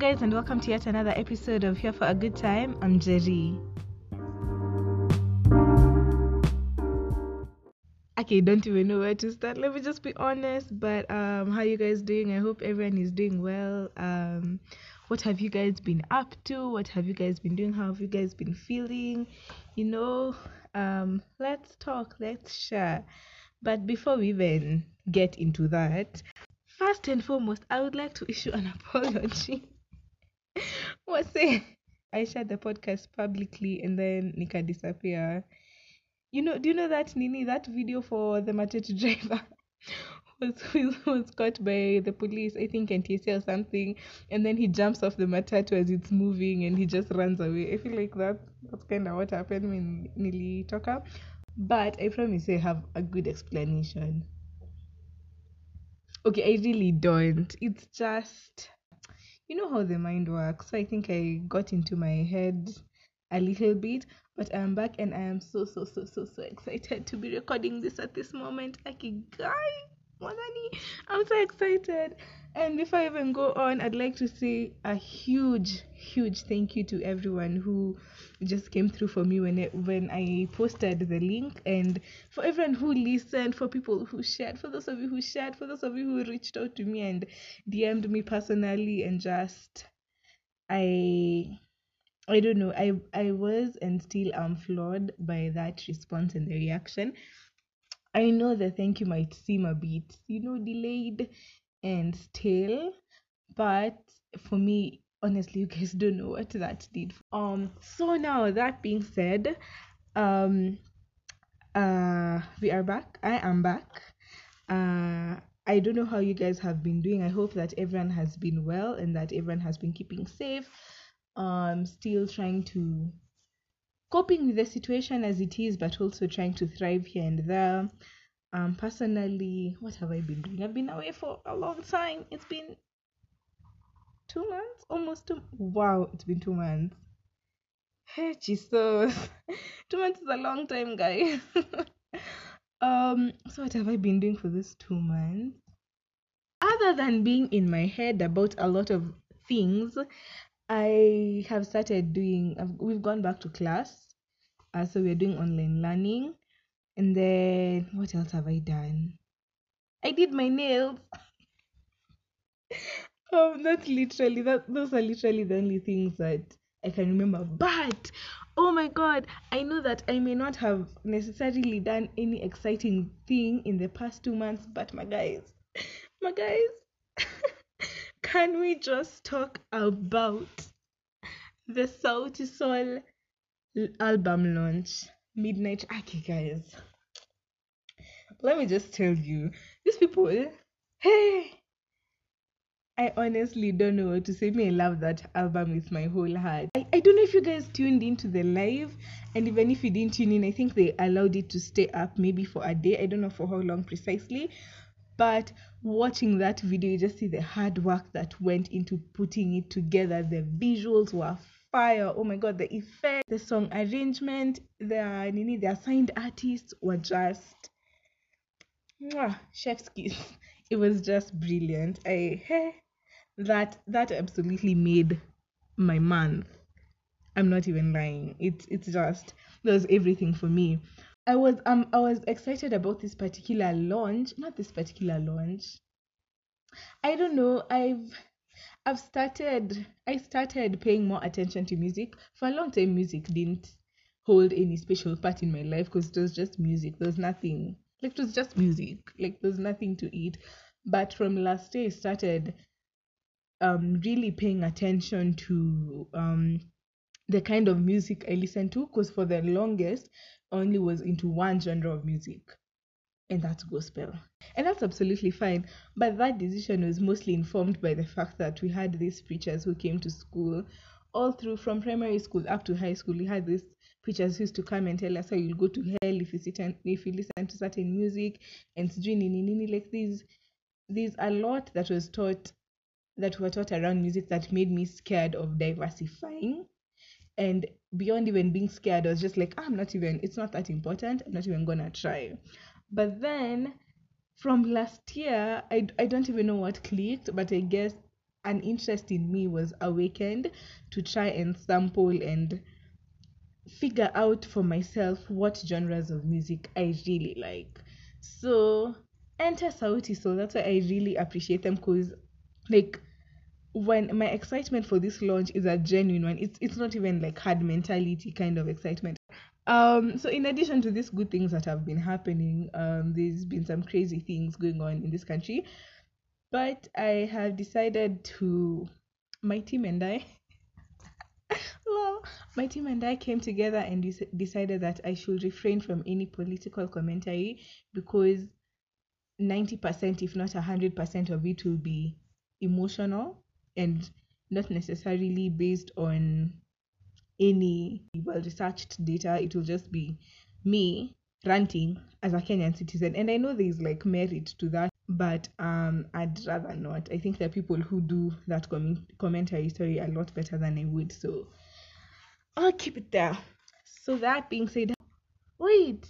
guys, and welcome to yet another episode of Here for a Good Time. I'm Jerry. Okay, don't even know where to start. Let me just be honest. But um, how you guys doing? I hope everyone is doing well. Um, what have you guys been up to? What have you guys been doing? How have you guys been feeling? You know, um, let's talk. Let's share. But before we even get into that, first and foremost, I would like to issue an apology. What's it? I shared the podcast publicly and then Nika disappear. You know, do you know that Nini, that video for the matatu driver was was caught by the police, I think NTSA or something, and then he jumps off the matatu as it's moving and he just runs away. I feel like that that's kind of what happened when Nili Toka. But I promise I have a good explanation. Okay, I really don't. It's just you know how the mind works. So I think I got into my head a little bit, but I'm back and I am so so so so so excited to be recording this at this moment. Aki guy, Monani, I'm so excited. And before I even go on, I'd like to say a huge, huge thank you to everyone who just came through for me when it, when I posted the link, and for everyone who listened, for people who shared, for those of you who shared, for those of you who reached out to me and DM'd me personally, and just I I don't know. I I was and still am floored by that response and the reaction. I know the thank you might seem a bit, you know, delayed and stale, but for me, honestly, you guys don't know what that did. Um. So now that being said, um, uh, we are back. I am back. Uh. I don't know how you guys have been doing. I hope that everyone has been well and that everyone has been keeping safe um still trying to coping with the situation as it is but also trying to thrive here and there um personally what have i been doing? I've been away for a long time. It's been two months almost two wow it's been two months. Hey jesus. Two months is a long time guys. Um so what have i been doing for this two months? Other than being in my head about a lot of things I have started doing, we've gone back to class. Uh, so we're doing online learning. And then, what else have I done? I did my nails. um, that's literally, that, those are literally the only things that I can remember. But, oh my god, I know that I may not have necessarily done any exciting thing in the past two months, but my guys, my guys. can we just talk about the Sauti Sol album launch, Midnight Aki, guys? Let me just tell you, these people, eh? hey, I honestly don't know what to say. Me, I love that album with my whole heart. I, I don't know if you guys tuned into the live, and even if you didn't tune in, I think they allowed it to stay up maybe for a day. I don't know for how long precisely but watching that video you just see the hard work that went into putting it together the visuals were fire oh my god the effect the song arrangement the nini the assigned artists were just mwah, chef's kiss it was just brilliant i hey, that that absolutely made my month i'm not even lying it's it's just that was everything for me I was um I was excited about this particular launch, not this particular launch. I don't know. I've I've started I started paying more attention to music. For a long time music didn't hold any special part in my life because it was just music. There was nothing like it was just music. Like there was nothing to eat. But from last year I started um really paying attention to um the kind of music I listen to because for the longest I only was into one genre of music and that's gospel and that's absolutely fine but that decision was mostly informed by the fact that we had these preachers who came to school all through from primary school up to high school we had these preachers who used to come and tell us how you'll go to hell if you sit and if you listen to certain music and nini like these there's a lot that was taught that were taught around music that made me scared of diversifying and beyond even being scared, I was just like, ah, I'm not even, it's not that important. I'm not even gonna try. But then from last year, I, I don't even know what clicked, but I guess an interest in me was awakened to try and sample and figure out for myself what genres of music I really like. So enter Sauti Sol that's why I really appreciate them because like when my excitement for this launch is a genuine one, it's it's not even like hard mentality kind of excitement. Um, so in addition to these good things that have been happening, um, there's been some crazy things going on in this country. But I have decided to my team and I my team and I came together and de- decided that I should refrain from any political commentary because 90%, if not 100% of it will be emotional and not necessarily based on any well researched data. It will just be me ranting as a Kenyan citizen. And I know there's like merit to that, but um, I'd rather not. I think there are people who do that com- commentary story a lot better than I would. So I'll keep it there. So that being said, wait,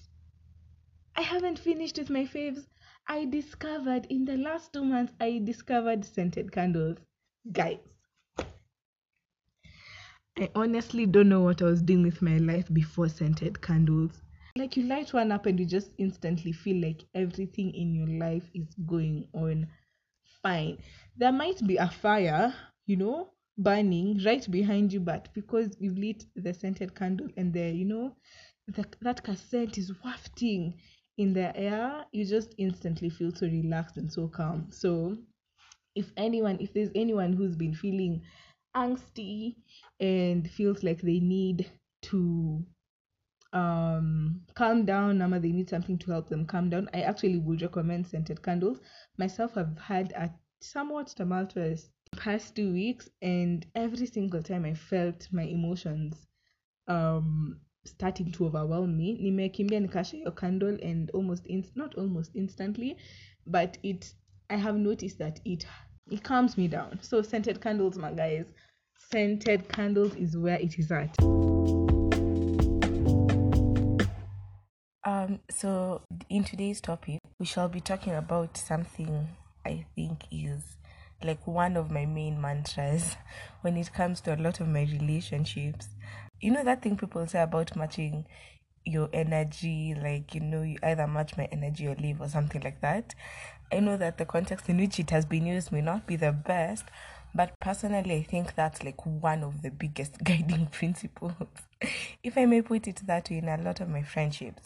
I haven't finished with my faves. I discovered in the last two months, I discovered scented candles. Guys, I honestly don't know what I was doing with my life before scented candles. Like you light one up and you just instantly feel like everything in your life is going on fine. There might be a fire, you know, burning right behind you, but because you've lit the scented candle and the, you know, the, that scent is wafting in the air, you just instantly feel so relaxed and so calm. So, if anyone, if there's anyone who's been feeling angsty and feels like they need to um calm down ama they need something to help them calm down. I actually would recommend scented candles. Myself i've had a somewhat tumultuous past two weeks and every single time i felt my emotions um starting to overwhelm me. Nimekimbia nikasha your candle and almost inst- not almost instantly but it i have noticed that it it calms me down. So scented candles my guys. Scented candles is where it is at. Um, so in today's topic, we shall be talking about something I think is like one of my main mantras when it comes to a lot of my relationships. You know that thing people say about matching your energy, like you know, you either match my energy or leave or something like that. I know that the context in which it has been used may not be the best, but personally, I think that's like one of the biggest guiding principles, if I may put it that way, in a lot of my friendships.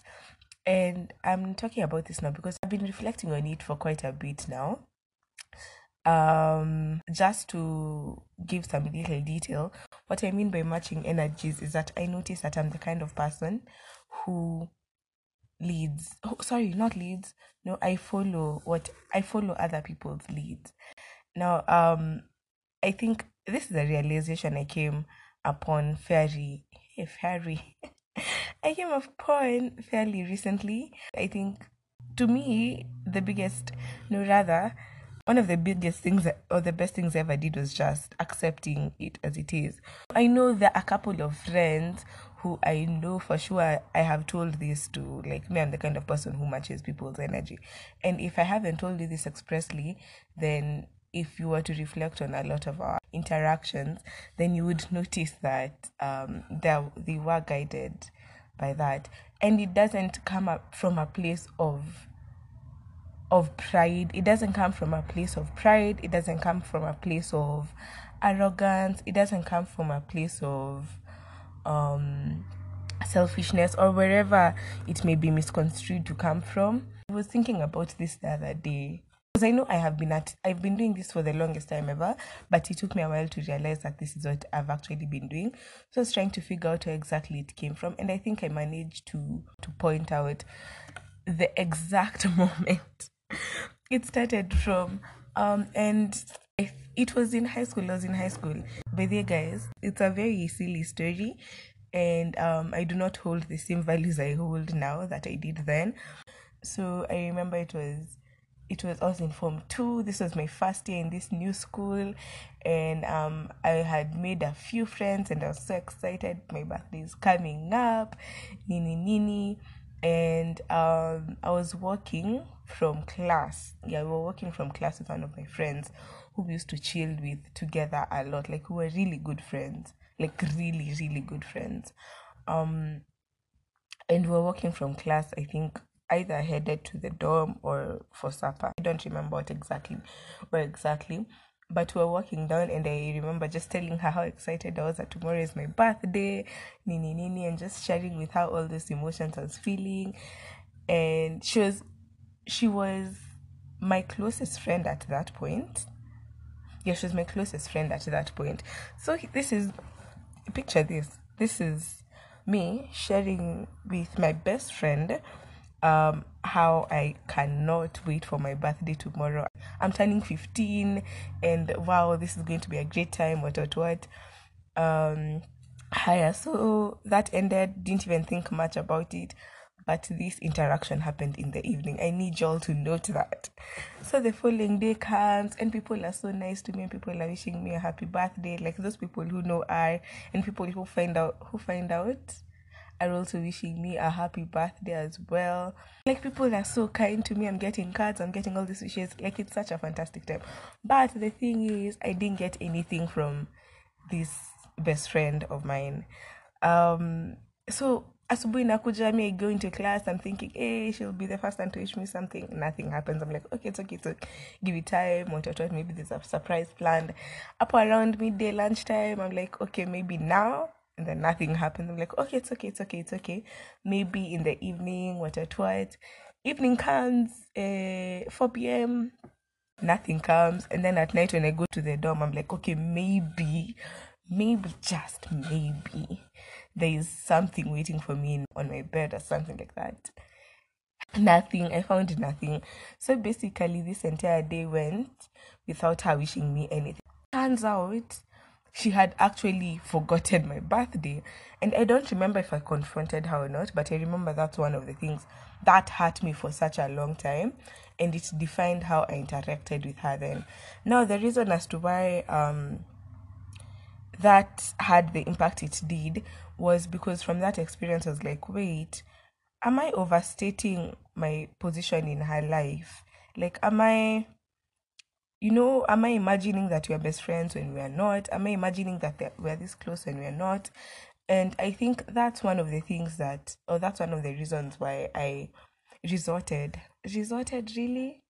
And I'm talking about this now because I've been reflecting on it for quite a bit now. Um, just to give some little detail, what I mean by matching energies is that I notice that I'm the kind of person who leads. Oh, sorry, not leads. No, I follow what I follow other people's leads. Now, um, I think this is a realization I came upon fairly, hey, fairly. I came upon fairly recently. I think to me, the biggest, no, rather, one of the biggest things or the best things I ever did was just accepting it as it is. I know there are a couple of friends who I know for sure I have told this to. Like me, I'm the kind of person who matches people's energy. And if I haven't told you this expressly, then if you were to reflect on a lot of our interactions, then you would notice that um, they, they were guided by that. And it doesn't come up from a place of of pride. It doesn't come from a place of pride. It doesn't come from a place of arrogance. It doesn't come from a place of um, selfishness or wherever it may be misconstrued to come from. I was thinking about this the other day because I know I have been at I've been doing this for the longest time ever, but it took me a while to realize that this is what I've actually been doing. So I was trying to figure out where exactly it came from, and I think I managed to to point out the exact moment it started from. Um, and it was in high school. I was in high school. By the way, guys, it's a very silly story, and um, I do not hold the same values I hold now that I did then. So I remember it was it was was in form two. This was my first year in this new school, and um, I had made a few friends, and I was so excited. My birthday is coming up, nini nini, and um, I was walking from class. Yeah, we were walking from class with one of my friends who we used to chill with together a lot. Like we were really good friends, like really, really good friends. Um, and we were walking from class. I think either headed to the dorm or for supper. I don't remember what exactly, where exactly. But we were walking down, and I remember just telling her how excited I was that tomorrow is my birthday, nini nini, and just sharing with her all those emotions I was feeling. And she was, she was my closest friend at that point. Yeah, she was my closest friend at that point. So this is, picture this. This is me sharing with my best friend um, how I cannot wait for my birthday tomorrow. I'm turning 15 and wow, this is going to be a great time, what, what, what. Um, higher. So that ended, didn't even think much about it. But this interaction happened in the evening. I need y'all to note that. So the following day comes, and people are so nice to me, and people are wishing me a happy birthday. Like those people who know I, and people who find out who find out are also wishing me a happy birthday as well. Like people are so kind to me. I'm getting cards, I'm getting all these wishes. Like it's such a fantastic time. But the thing is, I didn't get anything from this best friend of mine. Um, so asubuhi nakuja me go into class i'm thinking hey she'll be the first one to wish me something. Nothing happens. I'm like okay it's okay it's okay. Give it time. What, maybe there's a surprise planned. Up around midday lunchtime i'm like okay maybe now. And then nothing happens. I'm like okay it's okay it's okay it's okay. Maybe in the evening what what, what. evening comes uh, 4 p.m nothing comes. And then at night when i go to the dorm i'm like okay maybe maybe just maybe there is something waiting for me on my bed or something like that. Nothing. I found nothing. So basically, this entire day went without her wishing me anything. Turns out she had actually forgotten my birthday. And I don't remember if I confronted her or not, but I remember that's one of the things that hurt me for such a long time. And it defined how I interacted with her then. Now, the reason as to why um, that had the impact it did was because from that experience I was like, wait, am I overstating my position in her life? Like, am I, you know, am I imagining that we are best friends when we are not? Am I imagining that we're this close when we are not? And I think that's one of the things that, or that's one of the reasons why I resorted. Resorted, really?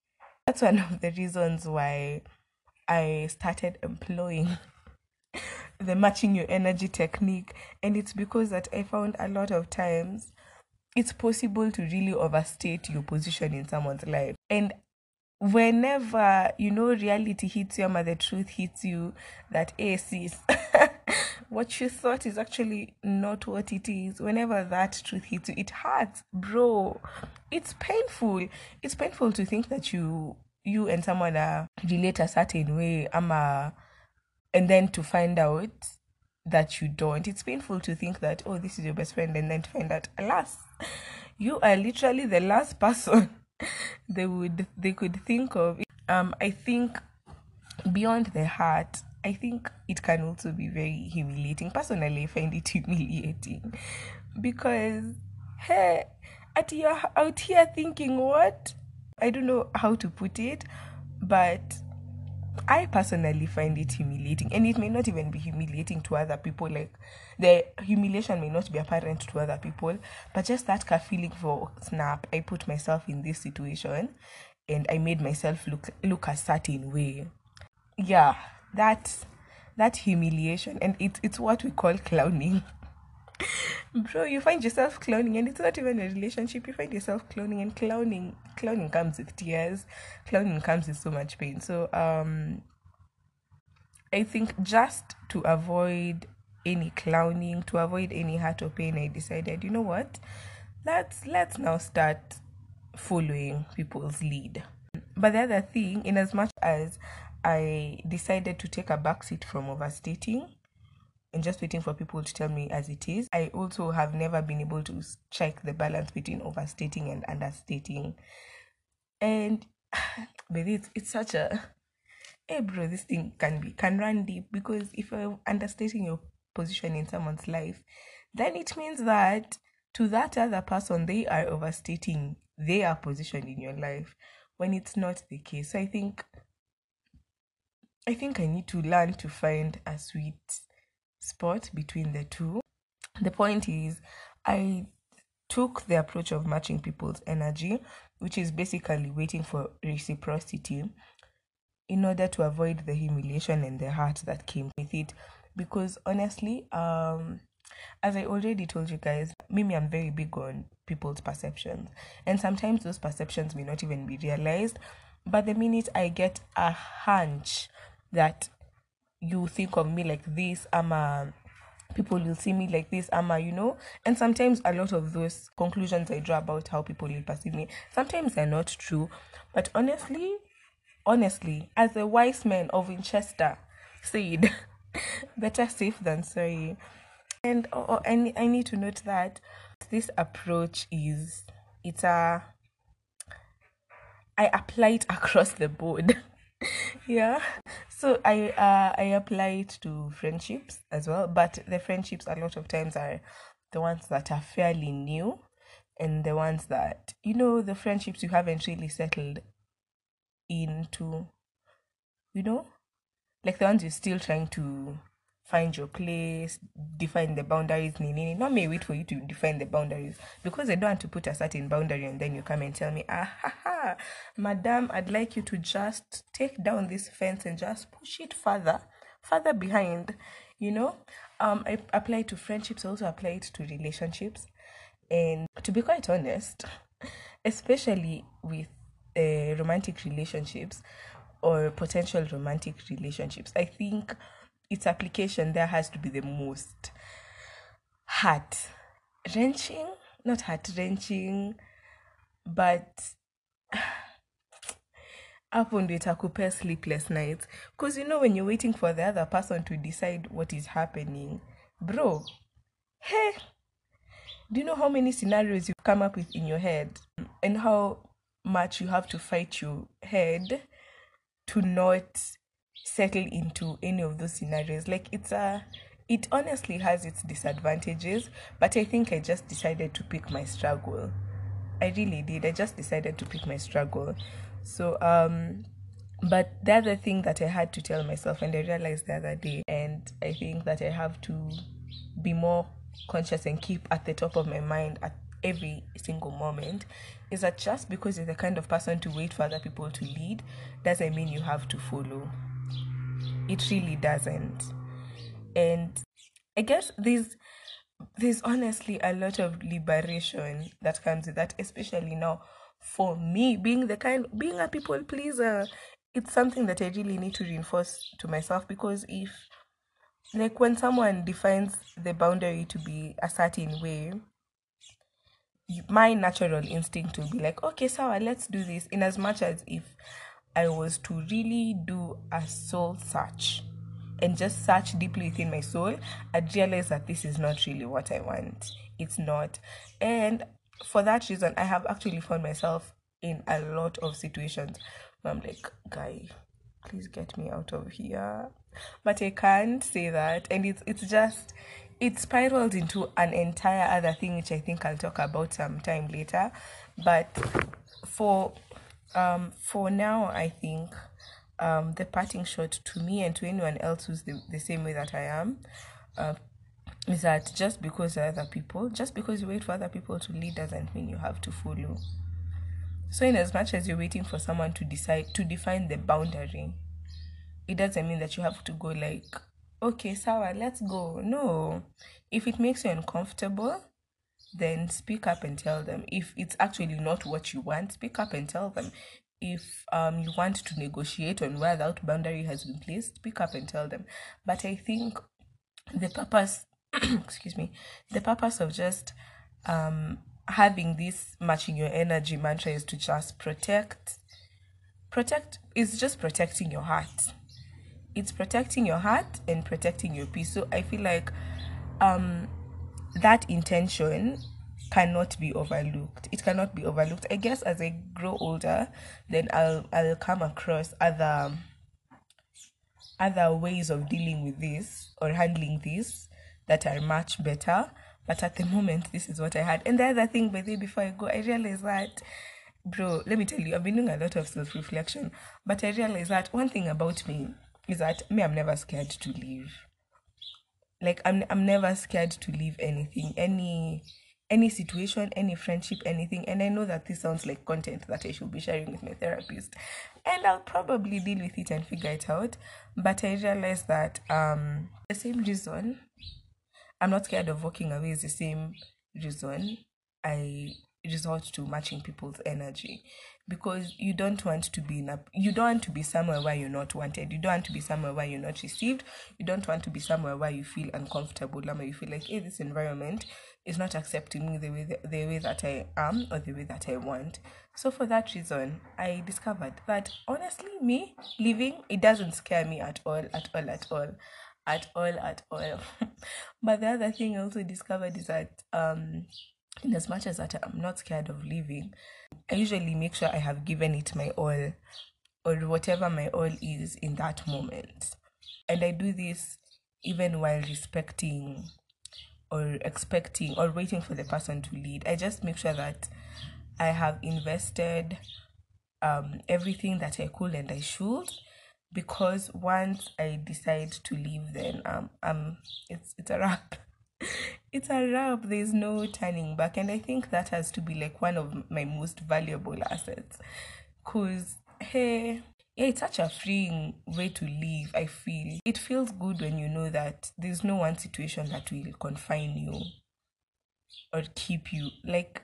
That's one of the reasons why I started employing the matching your energy technique. And it's because that i found a lot of times it's possible to really overstate your position in someone's life. And whenever you know reality hits you or the truth hits you that hey what you thought is actually not what it is whenever that truth hits you it hurts bro. It's painful. It's painful to think that you you and someone are relate a certain way i'm a and then to find out that you don't. It's painful to think that oh this is your best friend and then to find out alas you are literally the last person they would they could think of. Um i think beyond the heart i think it can also be very humiliating. Personally i find it humiliating because hey at you're out here thinking what? I don't know how to put it but I personally find it humiliating, and it may not even be humiliating to other people. Like the humiliation may not be apparent to other people, but just that feeling for snap. I put myself in this situation, and I made myself look look a certain way. Yeah, that that humiliation, and it's it's what we call clowning. bro you find yourself clowning and it's not even a relationship. You find yourself clowning and clowning clowning comes with tears. Clowning comes with so much pain. So um i think just to avoid any clowning to avoid any hurt or pain i decided you know what? Let's let's now start following people's lead. But the other thing in as much as i decided to take a backseat from overstating and just waiting for people to tell me as it is. I also have never been able to check the balance between overstating and understating. And but it's it's such a hey bro, this thing can be can run deep because if you're understating your position in someone's life, then it means that to that other person they are overstating their position in your life when it's not the case so i think i think i need to learn to find a sweet spot between the two. The point is i took the approach of matching people's energy which is basically waiting for reciprocity in order to avoid the humiliation and the hurt that came with it. Because honestly um as i already told you guys mimi i'm very big on people's perceptions. And sometimes those perceptions may not even be realized. But the minute i get a hunch that you think of me like this i'm a people will see me like this am i you know? And sometimes a lot of those conclusions i draw about how people will perceive me sometimes they're not true. But honestly honestly as a wise man of winchester said better safe than sorry. And oh, oh, I, I need to note that this approach is it's a i apply it across the board yeah. So i uh, i apply it to friendships as well but the friendships a lot of times are the ones that are fairly new and the ones that you know the friendships you haven't really settled into you know? Like the ones you're still trying to find your place, define the boundaries. Nini. Not may wait for you to define the boundaries because I don't want to put a certain boundary and then you come and tell me, ah ha ha, madam, I'd like you to just take down this fence and just push it further, further behind. You know, um, I apply it to friendships, also apply it to relationships, and to be quite honest, especially with uh, romantic relationships or potential romantic relationships, I think its application there has to be the most. Heart wrenching, not heart wrenching, but hapo ndo itakupea sleepless nights. Because you know when you're waiting for the other person to decide what is happening. Bro hey do you know how many scenarios you come up with in your head? And how much you have to fight your head to not settle into any of those scenarios. Like it's a it honestly has its disadvantages but i think i just decided to pick my struggle. I really did. I just decided to pick my struggle. So um but the other thing that i had to tell myself and i realized the other day and i think that i have to be more conscious and keep at the top of my mind at every single moment is that just because you're the kind of person to wait for other people to lead doesn't mean you have to follow it really doesn't. And i guess there's there's honestly a lot of liberation that comes with that especially now for me being the kind being a people pleaser. It's something that i really need to reinforce to myself because if like when someone defines the boundary to be a certain way my natural instinct will be like okay so let's do this. In as much as if I was to really do a soul search and just search deeply within my soul, I'd realize that this is not really what I want. It's not. And for that reason, I have actually found myself in a lot of situations where I'm like, guy, please get me out of here. But I can't say that. And it's it's just it spiraled into an entire other thing which I think I'll talk about sometime later. But for um, for now, I think um, the parting shot to me and to anyone else who's the, the same way that I am uh, is that just because other people, just because you wait for other people to lead doesn't mean you have to follow. So, in as much as you're waiting for someone to decide to define the boundary, it doesn't mean that you have to go like, okay, Sawa, let's go. No, if it makes you uncomfortable, then speak up and tell them. If it's actually not what you want, speak up and tell them. If um you want to negotiate on where that boundary has been placed, speak up and tell them. But I think the purpose excuse me, the purpose of just um having this matching your energy mantra is to just protect protect is just protecting your heart it's protecting your heart and protecting your peace so i feel like um that intention cannot be overlooked it cannot be overlooked i guess as i grow older then i'll i'll come across other other ways of dealing with this or handling this that are much better But at the moment, this is what I had. And the other thing, by the way, before I go, I realized that, bro, let me tell you, I've been doing a lot of self reflection. But I realized that one thing about me is that me, I'm never scared to leave. Like I'm, I'm never scared to leave anything, any any situation, any friendship, anything. And I know that this sounds like content that I should be sharing with my therapist. And I'll probably deal with it and figure it out. But I realized that um the same reason I'm not scared of walking away is the same reason I resort to matching people's energy. Because you don't want to be in a you don't want to be somewhere where you're not wanted. You don't want to be somewhere where you're not received. You don't want to be somewhere where you feel uncomfortable where you feel like hey this environment is not accepting me the way the, the way that I am or the way that I want. So for that reason I discovered that honestly me leaving it doesn't scare me at all at all at all at all at all. But the other thing I also discovered is that um in as much as that I'm not scared of leaving, I usually make sure I have given it my all or whatever my all is in that moment. And I do this even while respecting or expecting or waiting for the person to lead. I just make sure that I have invested um, everything that I could and I should because once I decide to leave then um um it's it's a wrap. it's a wrap. There's no turning back. And I think that has to be like one of my most valuable assets. Because, hey, yeah, it's such a freeing way to live, I feel. It feels good when you know that there's no one situation that will confine you or keep you. Like,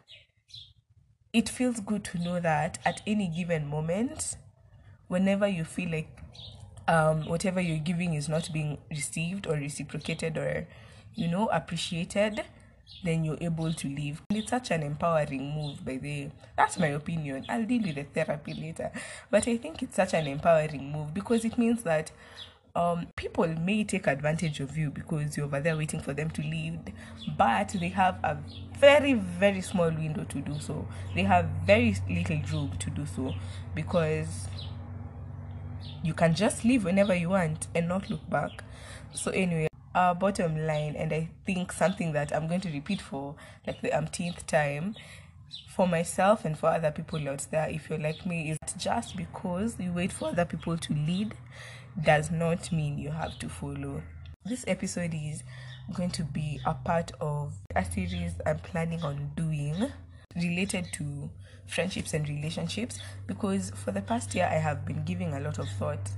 it feels good to know that at any given moment, whenever you feel like um, whatever you're giving is not being received or reciprocated or you know, appreciated, then you're able to leave. It's such an empowering move, by the. That's my opinion. I'll deal with the therapy later. But I think it's such an empowering move because it means that um, people may take advantage of you because you're over there waiting for them to leave, but they have a very, very small window to do so. They have very little room to do so because you can just leave whenever you want and not look back. So, anyway, our bottom line, and I think something that I'm going to repeat for like the umpteenth time for myself and for other people out there, if you're like me, is just because you wait for other people to lead does not mean you have to follow. This episode is going to be a part of a series I'm planning on doing related to friendships and relationships because for the past year I have been giving a lot of thought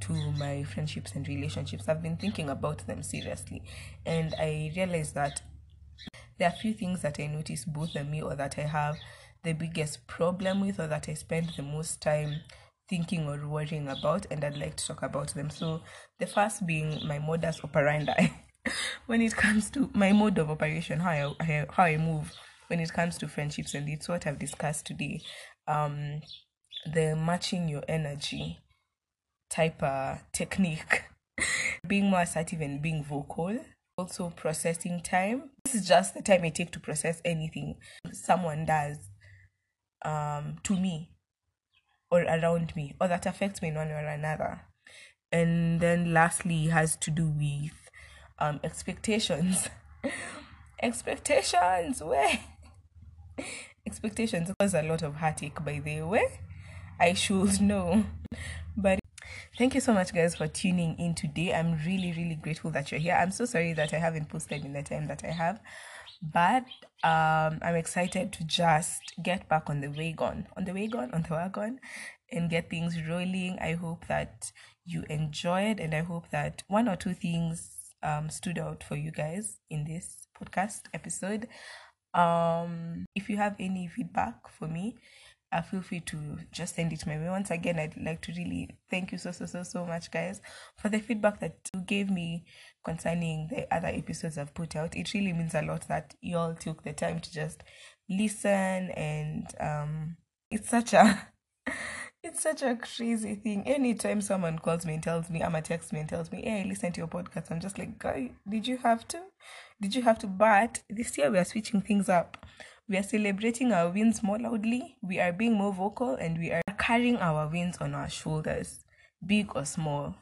to my friendships and relationships. I've been thinking about them seriously, and I realized that there are a few things that I notice both in me or that I have the biggest problem with or that I spend the most time thinking or worrying about, and I'd like to talk about them. So, the first being my modus operandi. when it comes to my mode of operation, how I, how I move when it comes to friendships, and it's what I've discussed today. Um, the matching your energy type of technique. being more assertive and being vocal. Also, processing time. This is just the time I take to process anything someone does um, to me or around me or that affects me in one way or another. And then, lastly, has to do with um, expectations. expectations, where? expectations cause a lot of heartache, by the way. I should know. But Thank you so much, guys, for tuning in today. I'm really, really grateful that you're here. I'm so sorry that I haven't posted in the time that I have, but um, I'm excited to just get back on the wagon, on the wagon, on the wagon, and get things rolling. I hope that you enjoyed, and I hope that one or two things um, stood out for you guys in this podcast episode. Um, if you have any feedback for me, uh, feel free to just send it my way. Once again, I'd like to really thank you so, so, so, so much, guys, for the feedback that you gave me concerning the other episodes I've put out. It really means a lot that you all took the time to just listen, and um, it's such a. It's such a crazy thing. Anytime someone calls me and tells me, I'm a text me and tells me, hey, listen to your podcast, I'm just like, guy, did you have to? Did you have to? But this year we are switching things up we are celebrating our wins more loudly, we are being more vocal, and we are carrying our wins on our shoulders, big or small.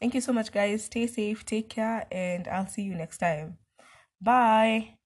Thank you so much, guys. Stay safe, take care, and I'll see you next time. Bye.